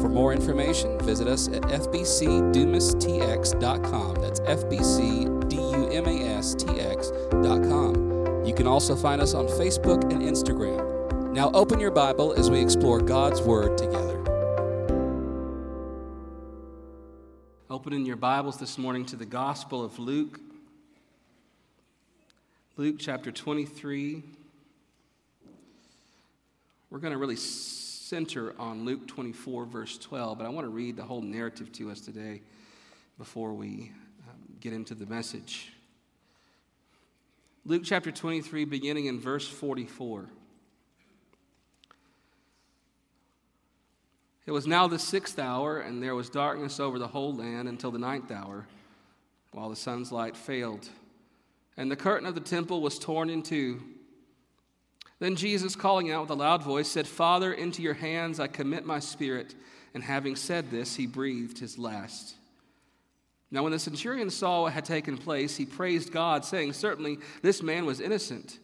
For more information, visit us at fbcdumastx.com. That's fbcdumastx.com. You can also find us on Facebook and Instagram. Now open your Bible as we explore God's Word together. Opening your Bibles this morning to the Gospel of Luke. Luke chapter 23. We're going to really center on Luke 24, verse 12, but I want to read the whole narrative to us today before we um, get into the message. Luke chapter 23, beginning in verse 44. It was now the sixth hour, and there was darkness over the whole land until the ninth hour, while the sun's light failed. And the curtain of the temple was torn in two. Then Jesus, calling out with a loud voice, said, Father, into your hands I commit my spirit. And having said this, he breathed his last. Now, when the centurion saw what had taken place, he praised God, saying, Certainly this man was innocent.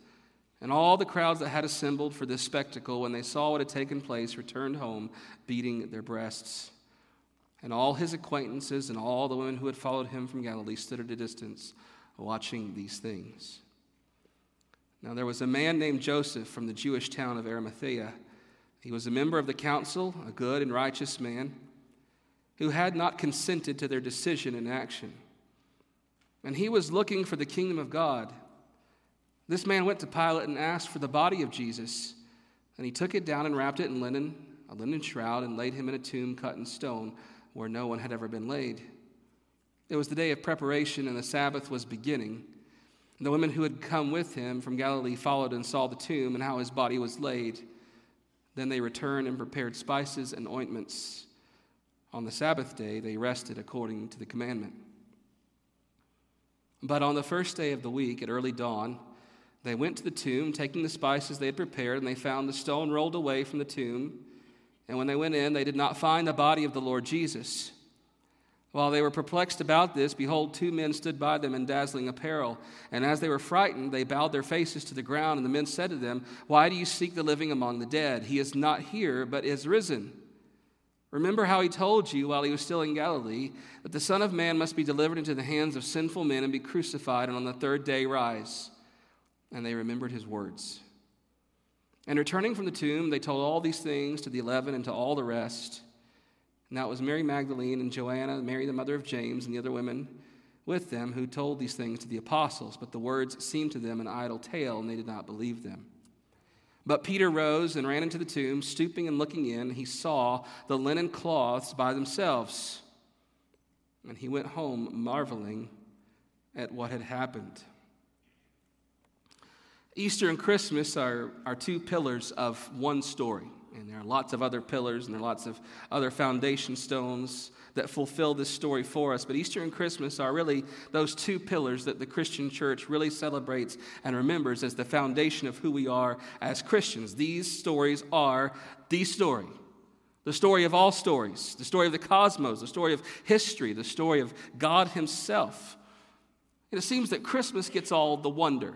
And all the crowds that had assembled for this spectacle, when they saw what had taken place, returned home, beating their breasts. And all his acquaintances and all the women who had followed him from Galilee stood at a distance, watching these things. Now, there was a man named Joseph from the Jewish town of Arimathea. He was a member of the council, a good and righteous man, who had not consented to their decision and action. And he was looking for the kingdom of God. This man went to Pilate and asked for the body of Jesus. And he took it down and wrapped it in linen, a linen shroud, and laid him in a tomb cut in stone where no one had ever been laid. It was the day of preparation, and the Sabbath was beginning. The women who had come with him from Galilee followed and saw the tomb and how his body was laid. Then they returned and prepared spices and ointments. On the Sabbath day, they rested according to the commandment. But on the first day of the week, at early dawn, they went to the tomb, taking the spices they had prepared, and they found the stone rolled away from the tomb. And when they went in, they did not find the body of the Lord Jesus. While they were perplexed about this, behold, two men stood by them in dazzling apparel. And as they were frightened, they bowed their faces to the ground. And the men said to them, Why do you seek the living among the dead? He is not here, but is risen. Remember how he told you while he was still in Galilee that the Son of Man must be delivered into the hands of sinful men and be crucified, and on the third day rise. And they remembered his words. And returning from the tomb, they told all these things to the eleven and to all the rest. Now it was Mary Magdalene and Joanna, Mary the mother of James, and the other women with them who told these things to the apostles. But the words seemed to them an idle tale, and they did not believe them. But Peter rose and ran into the tomb, stooping and looking in. He saw the linen cloths by themselves. And he went home marveling at what had happened. Easter and Christmas are, are two pillars of one story. And there are lots of other pillars and there are lots of other foundation stones that fulfill this story for us. But Easter and Christmas are really those two pillars that the Christian church really celebrates and remembers as the foundation of who we are as Christians. These stories are the story. The story of all stories, the story of the cosmos, the story of history, the story of God Himself. And it seems that Christmas gets all the wonder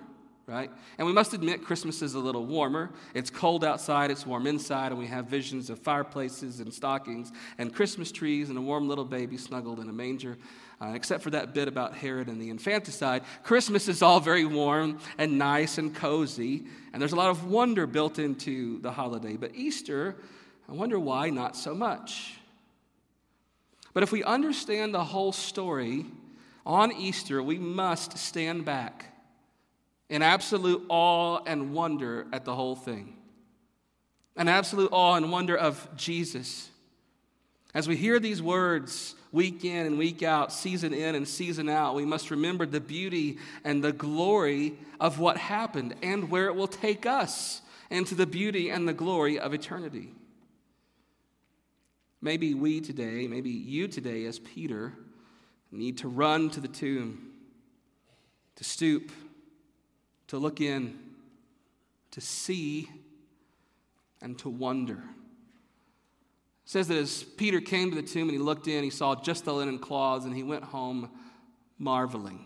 right? And we must admit, Christmas is a little warmer. It's cold outside, it's warm inside, and we have visions of fireplaces and stockings and Christmas trees and a warm little baby snuggled in a manger. Uh, except for that bit about Herod and the infanticide, Christmas is all very warm and nice and cozy, and there's a lot of wonder built into the holiday. But Easter, I wonder why not so much. But if we understand the whole story, on Easter, we must stand back in absolute awe and wonder at the whole thing. An absolute awe and wonder of Jesus. As we hear these words week in and week out, season in and season out, we must remember the beauty and the glory of what happened and where it will take us into the beauty and the glory of eternity. Maybe we today, maybe you today, as Peter, need to run to the tomb, to stoop, to look in, to see, and to wonder. It says that as Peter came to the tomb and he looked in, he saw just the linen cloths and he went home marveling.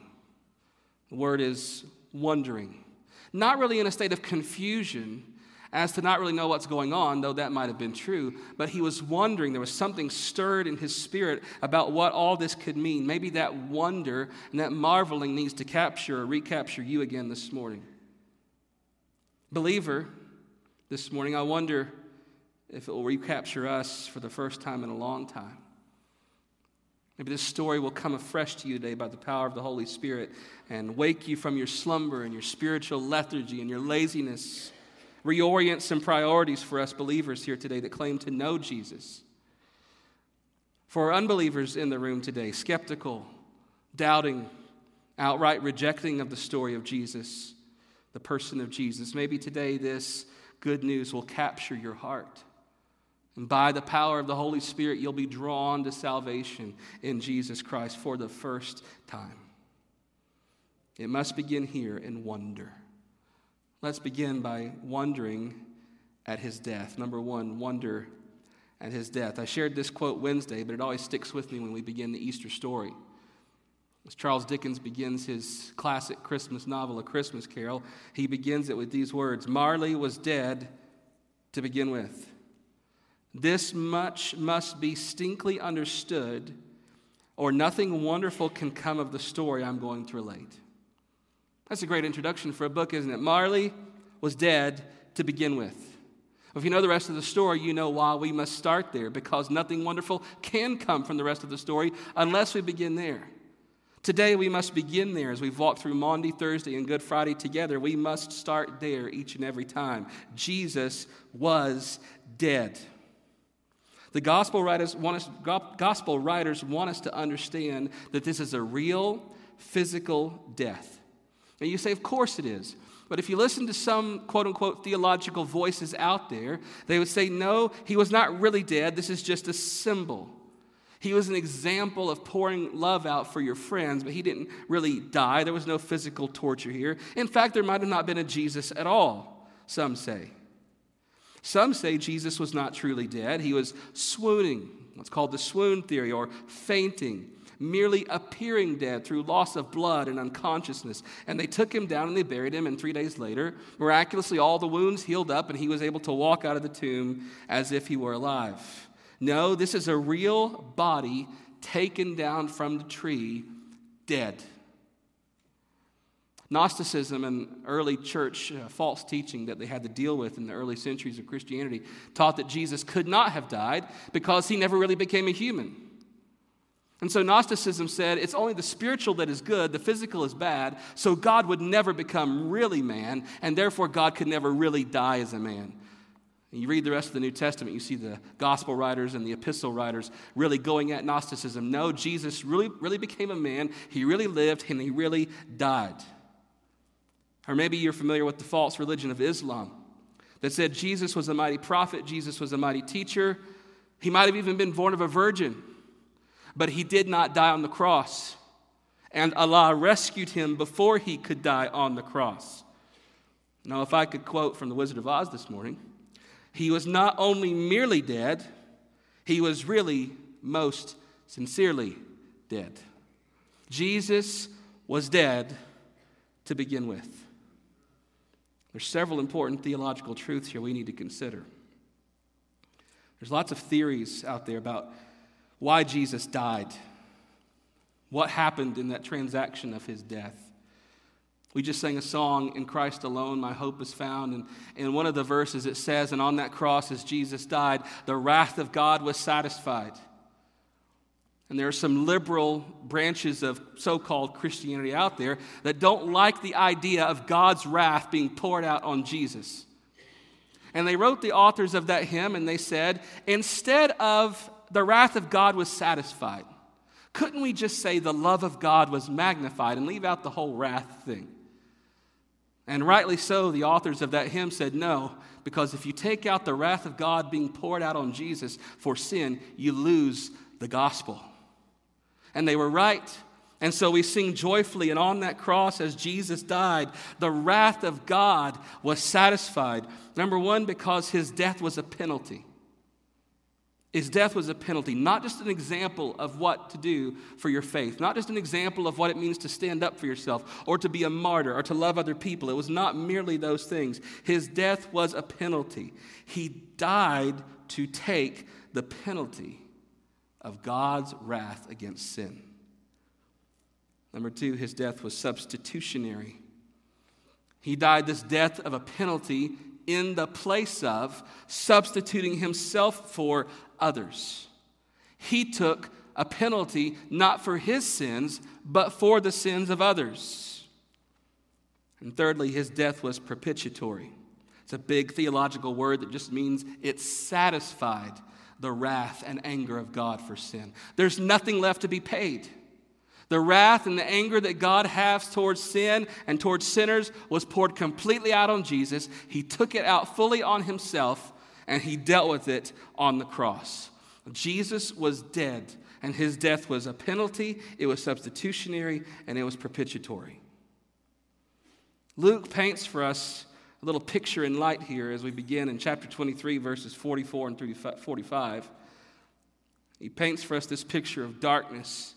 The word is wondering. Not really in a state of confusion as to not really know what's going on, though that might have been true, but he was wondering. There was something stirred in his spirit about what all this could mean. Maybe that wonder and that marveling needs to capture or recapture you again this morning. Believer, this morning, I wonder if it will recapture us for the first time in a long time. Maybe this story will come afresh to you today by the power of the Holy Spirit and wake you from your slumber and your spiritual lethargy and your laziness. Reorient some priorities for us believers here today that claim to know Jesus. For unbelievers in the room today, skeptical, doubting, outright rejecting of the story of Jesus, the person of Jesus, maybe today this good news will capture your heart. And by the power of the Holy Spirit, you'll be drawn to salvation in Jesus Christ for the first time. It must begin here in wonder. Let's begin by wondering at his death. Number one, wonder at his death. I shared this quote Wednesday, but it always sticks with me when we begin the Easter story. As Charles Dickens begins his classic Christmas novel, A Christmas Carol, he begins it with these words Marley was dead to begin with. This much must be distinctly understood, or nothing wonderful can come of the story I'm going to relate. That's a great introduction for a book, isn't it? Marley was dead to begin with. If you know the rest of the story, you know why we must start there, because nothing wonderful can come from the rest of the story unless we begin there. Today, we must begin there as we've walked through Maundy, Thursday, and Good Friday together. We must start there each and every time. Jesus was dead. The gospel writers want us, gospel writers want us to understand that this is a real physical death. And you say, of course it is. But if you listen to some quote unquote theological voices out there, they would say, no, he was not really dead. This is just a symbol. He was an example of pouring love out for your friends, but he didn't really die. There was no physical torture here. In fact, there might have not been a Jesus at all, some say. Some say Jesus was not truly dead, he was swooning, what's called the swoon theory, or fainting, merely appearing dead through loss of blood and unconsciousness. And they took him down and they buried him, and three days later, miraculously, all the wounds healed up, and he was able to walk out of the tomb as if he were alive. No, this is a real body taken down from the tree, dead. Gnosticism and early church uh, false teaching that they had to deal with in the early centuries of Christianity taught that Jesus could not have died because he never really became a human. And so Gnosticism said it's only the spiritual that is good, the physical is bad, so God would never become really man, and therefore God could never really die as a man. You read the rest of the New Testament, you see the gospel writers and the epistle writers really going at Gnosticism. No, Jesus really, really became a man, he really lived, and he really died. Or maybe you're familiar with the false religion of Islam that said Jesus was a mighty prophet, Jesus was a mighty teacher. He might have even been born of a virgin, but he did not die on the cross. And Allah rescued him before he could die on the cross. Now, if I could quote from The Wizard of Oz this morning, he was not only merely dead, he was really most sincerely dead. Jesus was dead to begin with. There's several important theological truths here we need to consider. There's lots of theories out there about why Jesus died, what happened in that transaction of his death. We just sang a song, In Christ Alone, My Hope is Found. And in one of the verses it says, And on that cross, as Jesus died, the wrath of God was satisfied. And there are some liberal branches of so called Christianity out there that don't like the idea of God's wrath being poured out on Jesus. And they wrote the authors of that hymn and they said, instead of the wrath of God was satisfied, couldn't we just say the love of God was magnified and leave out the whole wrath thing? And rightly so, the authors of that hymn said no, because if you take out the wrath of God being poured out on Jesus for sin, you lose the gospel. and they were right. And so we sing joyfully, and on that cross, as Jesus died, the wrath of God was satisfied. Number one, because his death was a penalty. His death was a penalty, not just an example of what to do for your faith, not just an example of what it means to stand up for yourself or to be a martyr or to love other people. It was not merely those things. His death was a penalty. He died to take the penalty of God's wrath against sin. Number two, his death was substitutionary. He died this death of a penalty in the place of, substituting himself for others. He took a penalty not for his sins, but for the sins of others. And thirdly, his death was propitiatory. It's a big theological word that just means it satisfied the wrath and anger of God for sin. There's nothing left to be paid. The wrath and the anger that God has towards sin and towards sinners was poured completely out on Jesus. He took it out fully on himself and he dealt with it on the cross. Jesus was dead, and his death was a penalty, it was substitutionary, and it was propitiatory. Luke paints for us a little picture in light here as we begin in chapter 23, verses 44 and 45. He paints for us this picture of darkness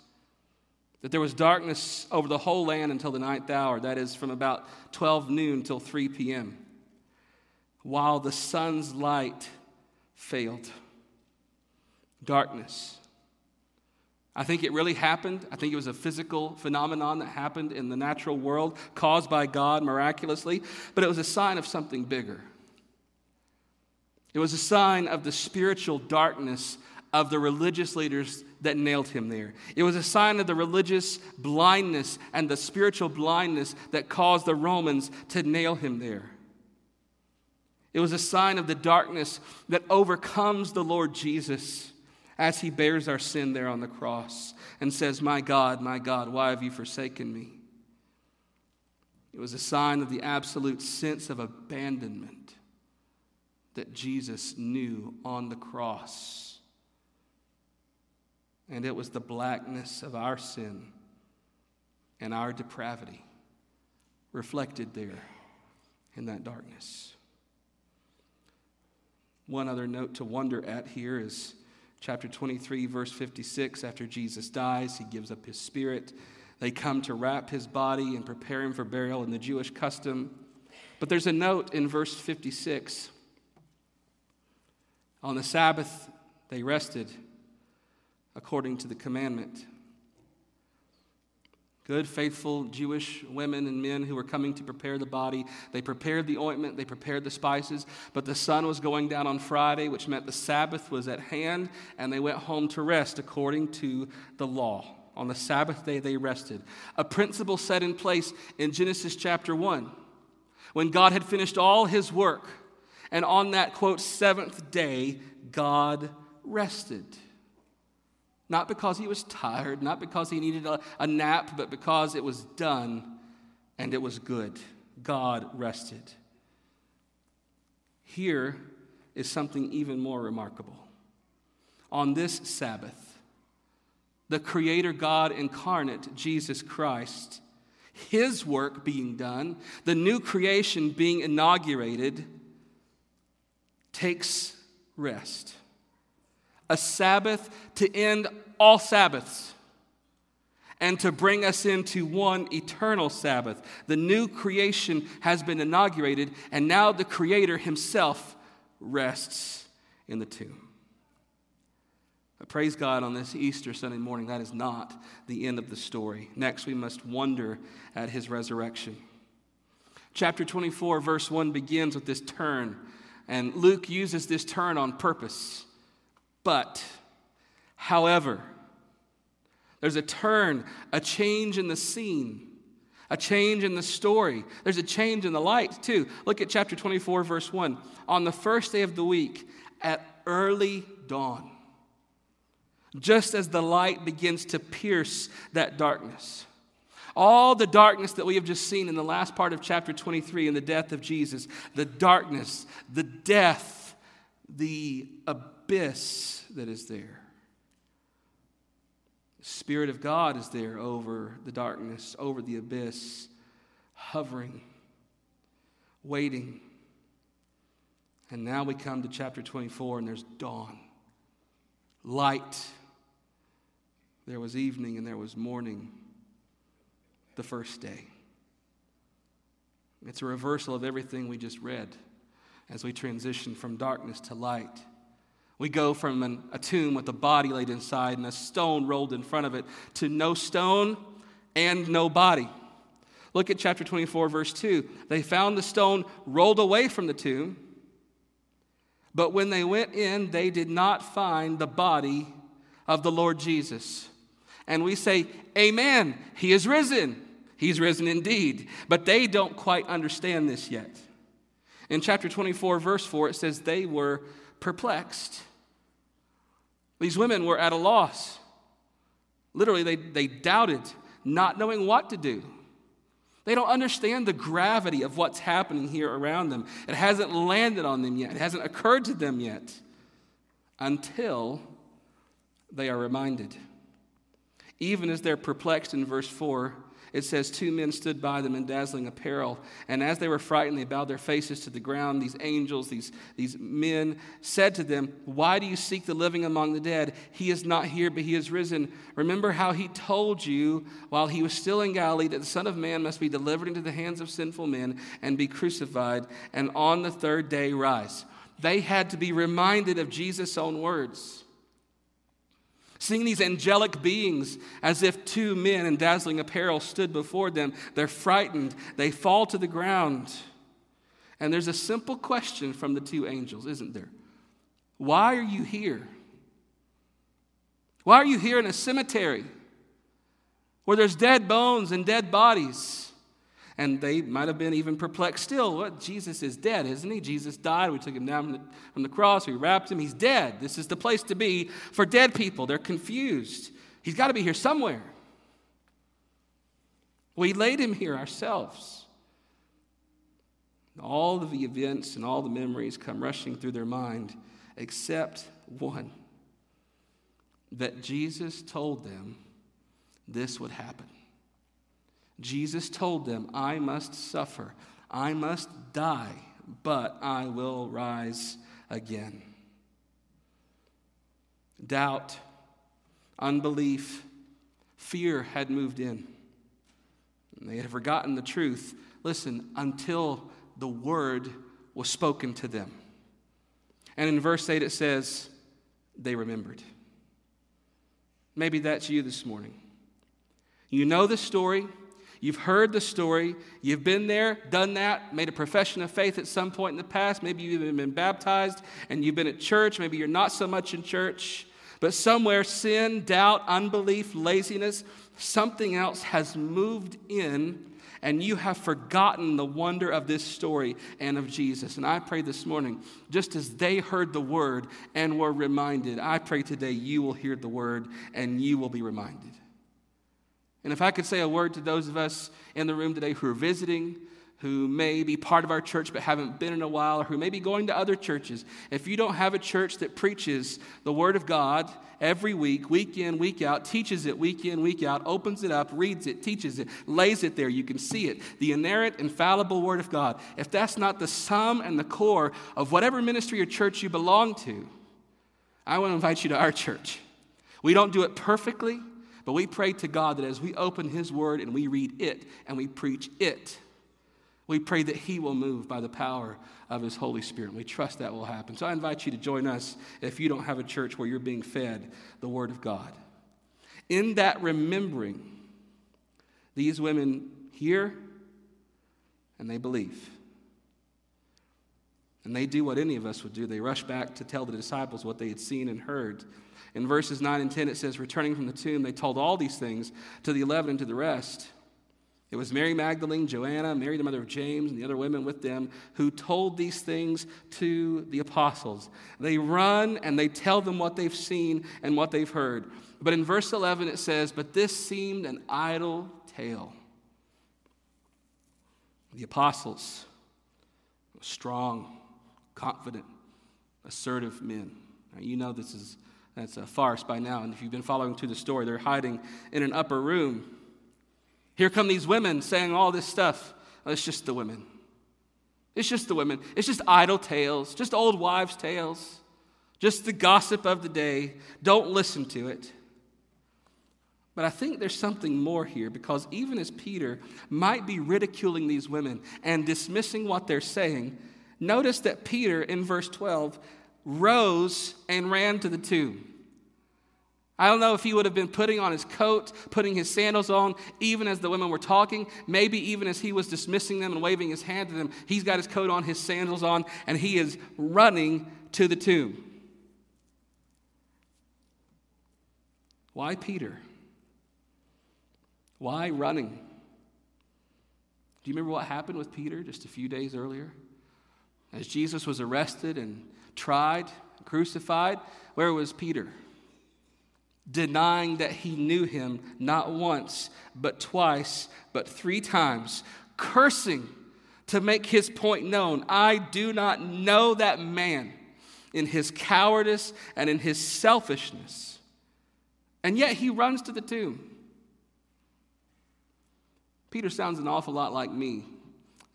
that there was darkness over the whole land until the ninth hour, that is, from about 12 noon till 3 p.m., while the sun's light failed. Darkness. I think it really happened. I think it was a physical phenomenon that happened in the natural world, caused by God miraculously, but it was a sign of something bigger. It was a sign of the spiritual darkness of the religious leaders that nailed him there. It was a sign of the religious blindness and the spiritual blindness that caused the Romans to nail him there. It was a sign of the darkness that overcomes the Lord Jesus as he bears our sin there on the cross and says, My God, my God, why have you forsaken me? It was a sign of the absolute sense of abandonment that Jesus knew on the cross and it was the blackness of our sin and our depravity reflected there in that darkness. One other note to wonder at here is chapter 23, verse 56. After Jesus dies, he gives up his spirit. They come to wrap his body and prepare him for burial in the Jewish custom. But there's a note in verse 56. On the Sabbath, they rested according to the commandment. Good, faithful Jewish women and men who were coming to prepare the body. They prepared the ointment, they prepared the spices, but the sun was going down on Friday, which meant the Sabbath was at hand, and they went home to rest according to the law. On the Sabbath day, they rested. A principle set in place in Genesis chapter 1 when God had finished all his work, and on that, quote, seventh day, God rested. Not because he was tired, not because he needed a, a, nap, but because it was done and it was good. God rested. Here is something even more remarkable. On this Sabbath, the Creator God incarnate, Jesus Christ, his work being done, the new creation being inaugurated, takes rest a Sabbath to end all Sabbaths and to bring us into one eternal Sabbath. The new creation has been inaugurated, and now the Creator Himself rests in the tomb. But praise God on this Easter Sunday morning, that is not the end of the story. Next, we must wonder at His resurrection. Chapter 24, verse 1 begins with this turn, and Luke uses this turn on purpose. But, however, there's a turn, a change in the scene, a change in the story. There's a change in the light, too. Look at chapter 24, verse 1. On the first day of the week, at early dawn, just as the light begins to pierce that darkness. All the darkness that we have just seen in the last part of chapter 23 in the death of Jesus, the darkness, the death, the abyss that is there The Spirit of God is there over the darkness, over the abyss, hovering, waiting. And now we come to chapter 24, and there's dawn, light. There was evening and there was morning the first day. It's a reversal of everything we just read as we transition from darkness to light. We go from an, a tomb with a body laid inside and a stone rolled in front of it to no stone and no body. Look at chapter 24, verse 2. They found the stone rolled away from the tomb, but when they went in, they did not find the body of the Lord Jesus. And we say, Amen, he is risen. He's risen indeed. But they don't quite understand this yet. In chapter 24, verse 4, it says, They were perplexed. These women were at a loss. Literally, they, they doubted, not knowing what to do. They don't understand the gravity of what's happening here around them. It hasn't landed on them yet, it hasn't occurred to them yet until they are reminded. Even as they're perplexed in verse 4, it says, Two men stood by them in dazzling apparel. And as they were frightened, they bowed their faces to the ground. These angels, these, these men, said to them, Why do you seek the living among the dead? He is not here, but he is risen. Remember how he told you while he was still in Galilee that the Son of Man must be delivered into the hands of sinful men and be crucified, and on the third day rise. They had to be reminded of Jesus' own words. Seeing these angelic beings as if two men in dazzling apparel stood before them, they're frightened. They fall to the ground. And there's a simple question from the two angels, isn't there? Why are you here? Why are you here in a cemetery where there's dead bones and dead bodies? And they might have been even perplexed still. What? Jesus is dead, isn't he? Jesus died. We took him down from the, from the cross. We wrapped him. He's dead. This is the place to be for dead people. They're confused. He's got to be here somewhere. We laid him here ourselves. All of the events and all the memories come rushing through their mind, except one that Jesus told them this would happen. Jesus told them, I must suffer, I must die, but I will rise again. Doubt, unbelief, fear had moved in. They had forgotten the truth, listen, until the word was spoken to them. And in verse 8 it says, they remembered. Maybe that's you this morning. You know the story. You've heard the story. You've been there, done that, made a profession of faith at some point in the past. Maybe you've even been baptized and you've been at church. Maybe you're not so much in church. But somewhere, sin, doubt, unbelief, laziness, something else has moved in and you have forgotten the wonder of this story and of Jesus. And I pray this morning, just as they heard the word and were reminded, I pray today you will hear the word and you will be reminded. And if I could say a word to those of us in the room today who are visiting, who may be part of our church but haven't been in a while, or who may be going to other churches, if you don't have a church that preaches the Word of God every week, week in, week out, teaches it week in, week out, opens it up, reads it, teaches it, lays it there, you can see it, the inerrant, infallible Word of God, if that's not the sum and the core of whatever ministry or church you belong to, I want to invite you to our church. We don't do it perfectly. But we pray to God that as we open His Word and we read it and we preach it, we pray that He will move by the power of His Holy Spirit. We trust that will happen. So I invite you to join us if you don't have a church where you're being fed the Word of God. In that remembering, these women hear and they believe. And they do what any of us would do. They rush back to tell the disciples what they had seen and heard. In verses 9 and 10, it says, Returning from the tomb, they told all these things to the eleven and to the rest. It was Mary Magdalene, Joanna, Mary, the mother of James, and the other women with them who told these things to the apostles. They run and they tell them what they've seen and what they've heard. But in verse 11, it says, But this seemed an idle tale. The apostles, strong, confident, assertive men. Now, you know this is That's a farce by now. And if you've been following through the story, they're hiding in an upper room. Here come these women saying all this stuff. It's just the women. It's just the women. It's just idle tales, just old wives' tales, just the gossip of the day. Don't listen to it. But I think there's something more here because even as Peter might be ridiculing these women and dismissing what they're saying, notice that Peter in verse 12 rose and ran to the tomb. I don't know if he would have been putting on his coat, putting his sandals on, even as the women were talking. Maybe even as he was dismissing them and waving his hand to them, he's got his coat on, his sandals on, and he is running to the tomb. Why Peter? Why running? Do you remember what happened with Peter just a few days earlier? As Jesus was arrested and tried, crucified, where was Peter? Denying that he knew him not once, but twice, but three times, cursing to make his point known. I do not know that man in his cowardice and in his selfishness. And yet he runs to the tomb. Peter sounds an awful lot like me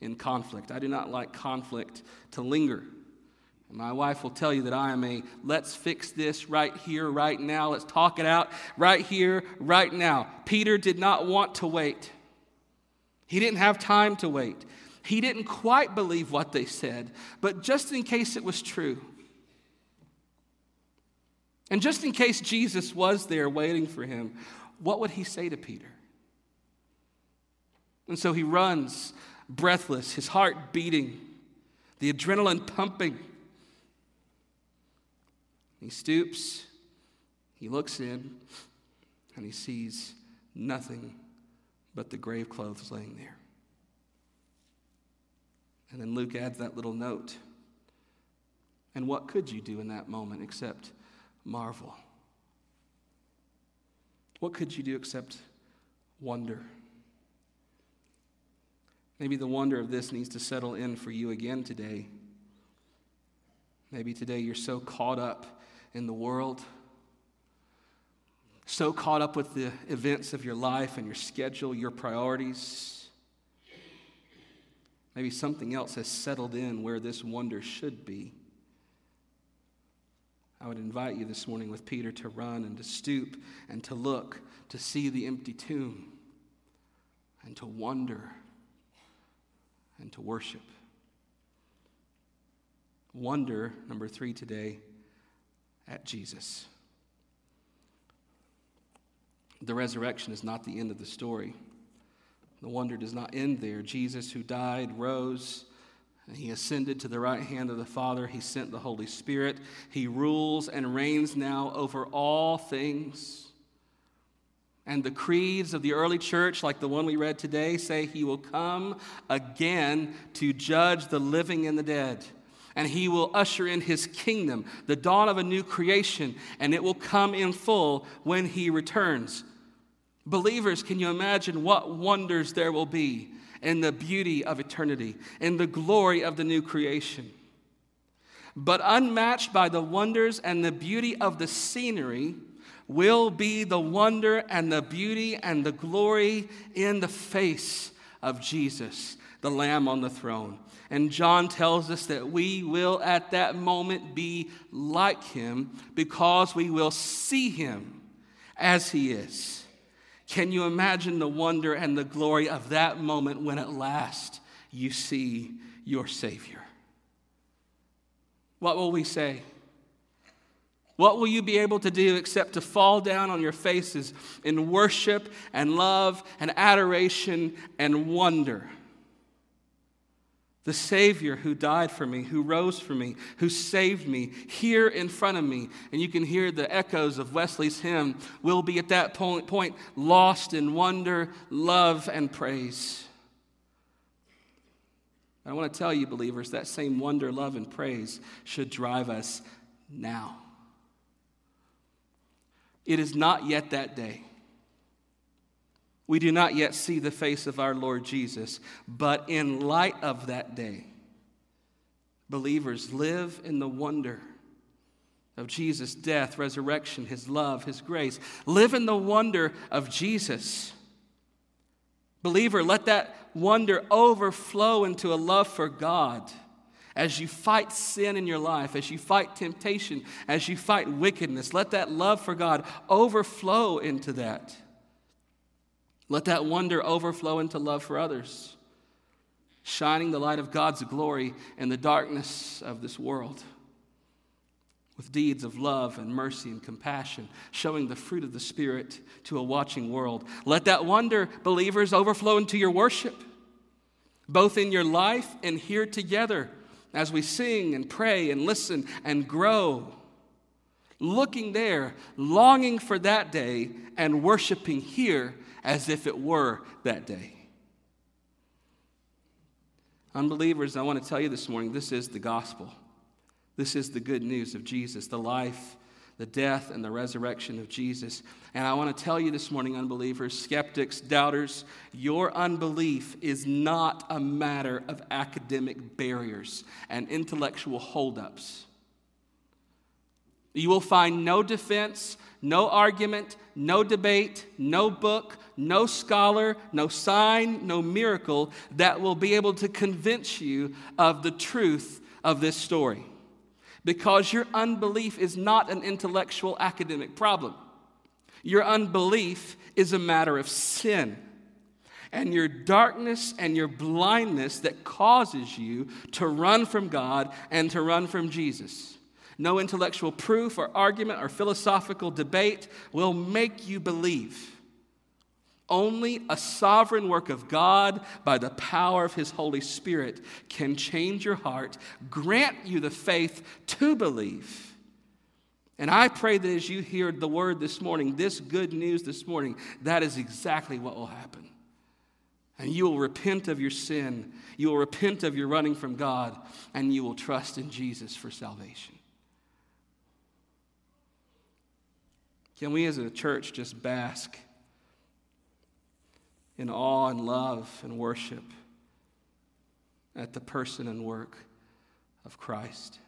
in conflict. I do not like conflict to linger. My wife will tell you that I am a let's fix this right here, right now. Let's talk it out right here, right now. Peter did not want to wait. He didn't have time to wait. He didn't quite believe what they said, but just in case it was true, and just in case Jesus was there waiting for him, what would he say to Peter? And so he runs, breathless, his heart beating, the adrenaline pumping. He stoops, he looks in, and he sees nothing but the grave clothes laying there. And then Luke adds that little note. And what could you do in that moment except marvel? What could you do except wonder? Maybe the wonder of this needs to settle in for you again today. Maybe today you're so caught up in the world, so caught up with the events of your life and your schedule, your priorities. Maybe something else has settled in where this wonder should be. I would invite you this morning with Peter to run and to stoop and to look, to see the empty tomb, and to wonder and to worship. Wonder, number three today, at Jesus. The resurrection is not the end of the story. The wonder does not end there. Jesus, who died, rose. And he ascended to the right hand of the Father. He sent the Holy Spirit. He rules and reigns now over all things. And the creeds of the early church, like the one we read today, say he will come again to judge the living and the dead. And he will usher in his kingdom, the dawn of a new creation, and it will come in full when he returns. Believers, can you imagine what wonders there will be in the beauty of eternity, in the glory of the new creation? But unmatched by the wonders and the beauty of the scenery, will be the wonder and the beauty and the glory in the face of Jesus, the Lamb on the throne. And John tells us that we will at that moment be like him because we will see him as he is. Can you imagine the wonder and the glory of that moment when at last you see your Savior? What will we say? What will you be able to do except to fall down on your faces in worship and love and adoration and wonder? The Savior who died for me, who rose for me, who saved me here in front of me. And you can hear the echoes of Wesley's hymn, will be at that point, point lost in wonder, love, and praise. I want to tell you, believers, that same wonder, love, and praise should drive us now. It is not yet that day. We do not yet see the face of our Lord Jesus, but in light of that day, believers live in the wonder of Jesus' death, resurrection, his love, his grace. Live in the wonder of Jesus. Believer, let that wonder overflow into a love for God as you fight sin in your life, as you fight temptation, as you fight wickedness. Let that love for God overflow into that. Let that wonder overflow into love for others, shining the light of God's glory in the darkness of this world with deeds of love and mercy and compassion, showing the fruit of the Spirit to a watching world. Let that wonder, believers, overflow into your worship, both in your life and here together as we sing and pray and listen and grow. Looking there, longing for that day, and worshiping here as if it were that day. Unbelievers, I want to tell you this morning this is the gospel. This is the good news of Jesus, the life, the death, and the resurrection of Jesus. And I want to tell you this morning, unbelievers, skeptics, doubters, your unbelief is not a matter of academic barriers and intellectual holdups. You will find no defense, no argument, no debate, no book, no scholar, no sign, no miracle that will be able to convince you of the truth of this story because your unbelief is not an intellectual academic problem. Your unbelief is a matter of sin. And your darkness and your blindness that causes you to run from God and to run from Jesus. No intellectual proof or argument or philosophical debate will make you believe. Only a sovereign work of God by the power of His Holy Spirit can change your heart, grant you the faith to believe. And I pray that as you hear the word this morning, this good news this morning, that is exactly what will happen. And you will repent of your sin, you will repent of your running from God, and you will trust in Jesus for salvation. Can we as a church just bask? In awe and love and worship at the person and work of Christ.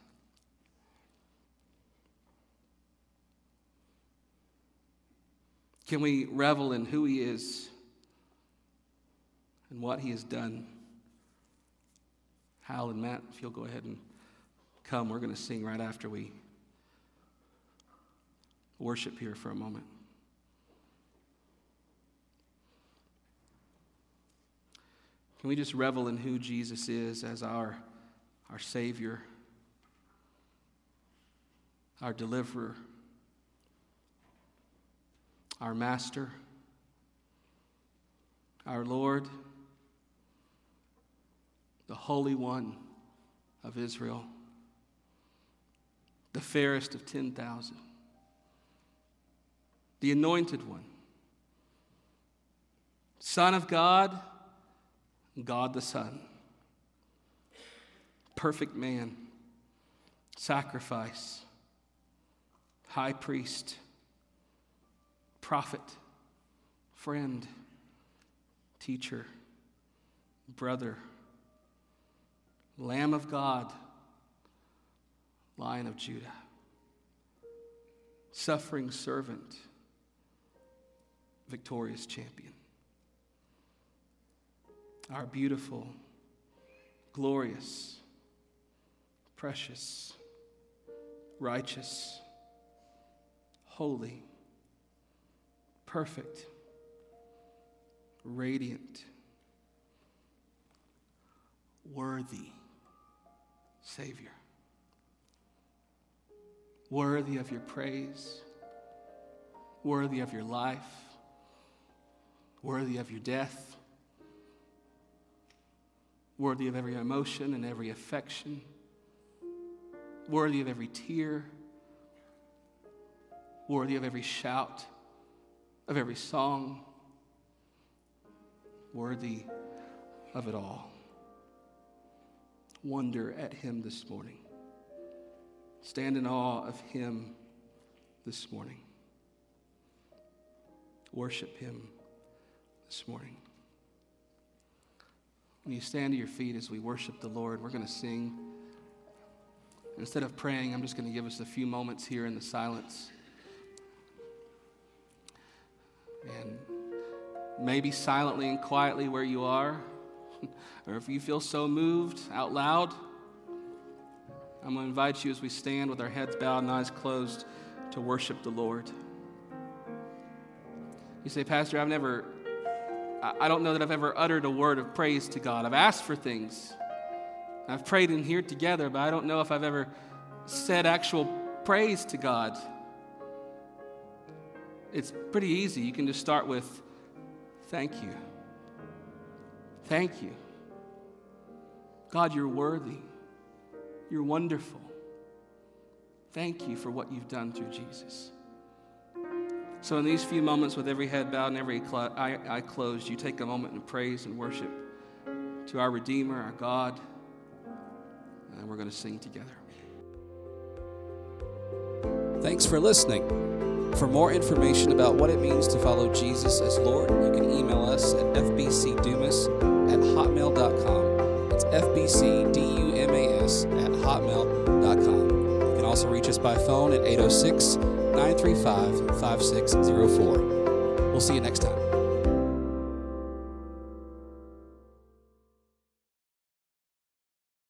Can we revel in who He is and what He has done? Hal and Matt, if you'll go ahead and come, we're going to sing right after we worship here for a moment. Can we just revel in who Jesus is as our, our Savior, our deliverer, our Master, our Lord, the Holy One of Israel, the fairest of 10,000, the Anointed One, Son of God God the Son, perfect man, sacrifice, high priest, prophet, friend, teacher, brother, Lamb of God, Lion of Judah, suffering servant, victorious champion our beautiful, glorious, precious, righteous, holy, perfect, radiant, worthy Savior. Worthy of your praise, worthy of your life, worthy of your death worthy of every emotion and every affection, worthy of every tear, worthy of every shout, of every song, worthy of it all. Wonder at Him this morning. Stand in awe of Him this morning. Worship Him this morning. When you stand to your feet as we worship the Lord, we're going to sing Instead of praying, I'm just going to give us a few moments here in the silence. And maybe silently and quietly where you are, or if you feel so moved out loud, I'm going to invite you as we stand with our heads bowed and eyes closed to worship the Lord. You say, Pastor, I've never, I don't know that I've ever uttered a word of praise to God. I've asked for things. I've prayed in here together, but I don't know if I've ever said actual praise to God. It's pretty easy. You can just start with, Thank you. Thank you. God, you're worthy. You're wonderful. Thank you for what you've done through Jesus. So, in these few moments, with every head bowed and every eye, eye closed, you take a moment and praise and worship to our Redeemer, our God, and we're going to sing together. Thanks for listening. For more information about what it means to follow Jesus as Lord, you can email us at fbcdumas at hotmail.com. It's fbcdumas at hotmail.com. You can also reach us by phone at 806 935 5604. We'll see you next time.